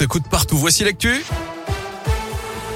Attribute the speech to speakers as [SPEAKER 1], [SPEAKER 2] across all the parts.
[SPEAKER 1] secoue partout. Voici l'actu.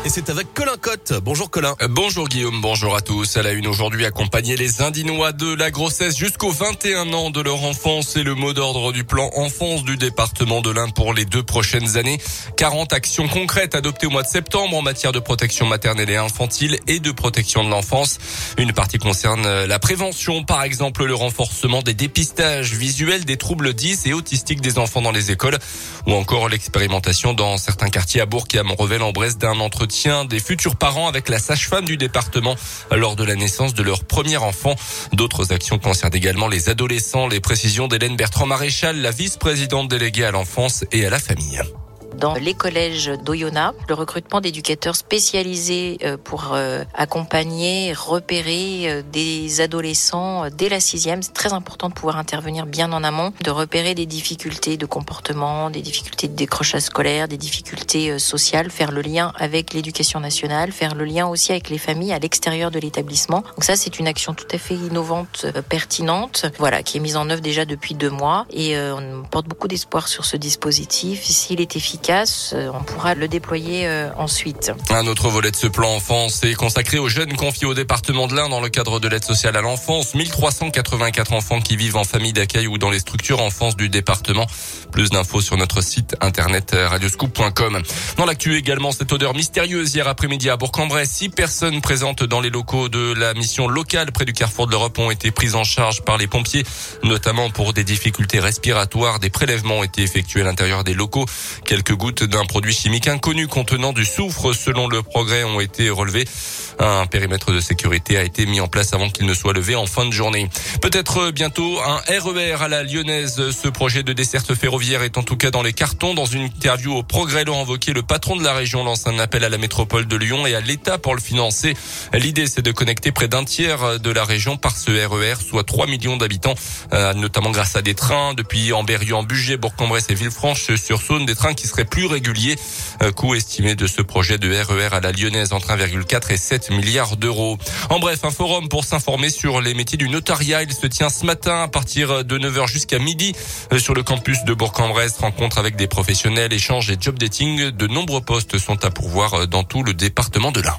[SPEAKER 1] Et c'est avec Colin Cotte. Bonjour Colin.
[SPEAKER 2] Euh, bonjour Guillaume, bonjour à tous. À la une aujourd'hui, accompagner les Indinois de la grossesse jusqu'aux 21 ans de leur enfance. C'est le mot d'ordre du plan enfance du département de l'Ain pour les deux prochaines années. 40 actions concrètes adoptées au mois de septembre en matière de protection maternelle et infantile et de protection de l'enfance. Une partie concerne la prévention, par exemple le renforcement des dépistages visuels des troubles 10 et autistiques des enfants dans les écoles ou encore l'expérimentation dans certains quartiers à Bourg et à Montrevel-en-Bresse d'un entretien des futurs parents avec la sage-femme du département lors de la naissance de leur premier enfant. D'autres actions concernent également les adolescents. Les précisions d'Hélène Bertrand Maréchal, la vice-présidente déléguée à l'enfance et à la famille
[SPEAKER 3] dans les collèges d'Oyonnax, le recrutement d'éducateurs spécialisés euh, pour euh, accompagner, repérer euh, des adolescents dès la sixième. C'est très important de pouvoir intervenir bien en amont, de repérer des difficultés de comportement, des difficultés de décrochage scolaire, des difficultés sociales, faire le lien avec l'éducation nationale, faire le lien aussi avec les familles à l'extérieur de l'établissement. Donc ça, c'est une action tout à fait innovante, pertinente, voilà, qui est mise en œuvre déjà depuis deux mois et on porte beaucoup d'espoir sur ce dispositif. S'il est efficace, euh, on pourra le déployer euh, ensuite.
[SPEAKER 2] Un autre volet de ce plan enfance est consacré aux jeunes confiés au département de l'Ain dans le cadre de l'aide sociale à l'enfance. 1384 enfants qui vivent en famille d'accueil ou dans les structures enfance du département. Plus d'infos sur notre site internet euh, radioscoop.com. Dans l'actu également, cette odeur mystérieuse hier après-midi à Bourg-en-Bresse. Six personnes présentes dans les locaux de la mission locale près du carrefour de l'Europe ont été prises en charge par les pompiers, notamment pour des difficultés respiratoires. Des prélèvements ont été effectués à l'intérieur des locaux. Quelques gouttes d'un produit chimique inconnu contenant du soufre, selon le progrès, ont été relevées. Un périmètre de sécurité a été mis en place avant qu'il ne soit levé en fin de journée. Peut-être bientôt un RER e à la lyonnaise. Ce projet de desserte ferroviaire est en tout cas dans les cartons. Dans une interview au progrès, Laurent Wauquiez, le patron de la région, lance un appel à la métropole de Lyon et à l'État pour le financer. L'idée, c'est de connecter près d'un tiers de la région par ce RER, e soit 3 millions d'habitants, euh, notamment grâce à des trains depuis Amberieu en Bugey, Bourg-en-Bresse et Villefranche-sur-Saône, des trains qui seraient plus réguliers. Euh, coût estimé de ce projet de RER e à la lyonnaise entre 1,4 et 7 milliards d'euros. En bref, un forum pour s'informer sur les métiers du notariat. Il se tient ce matin à partir de 9h jusqu'à midi euh, sur le campus de Bourg-en-Bresse. Rencontre avec des professionnels, échanges et job dating. De nombreux postes sont à pourvoir euh, dans tout le département de l'Ain.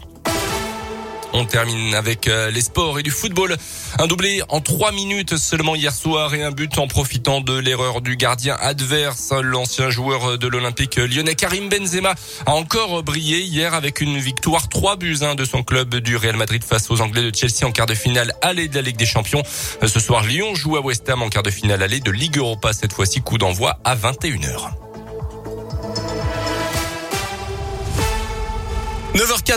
[SPEAKER 2] On termine avec euh, les sports et du football. Un doublé en trois minutes seulement hier soir et un but en profitant de l'erreur du gardien adverse. L'ancien joueur de l'Olympique lyonnais Karim Benzema a encore brillé hier avec une victoire 3 buts 1 de son club du Real Madrid face aux Anglais de Chelsea en quart de finale aller de la Ligue des Champions. Ce soir, Lyon joue à West Ham en quart de finale aller de Ligue Europa. Cette fois-ci, coup d'envoi à 21h. 9h04.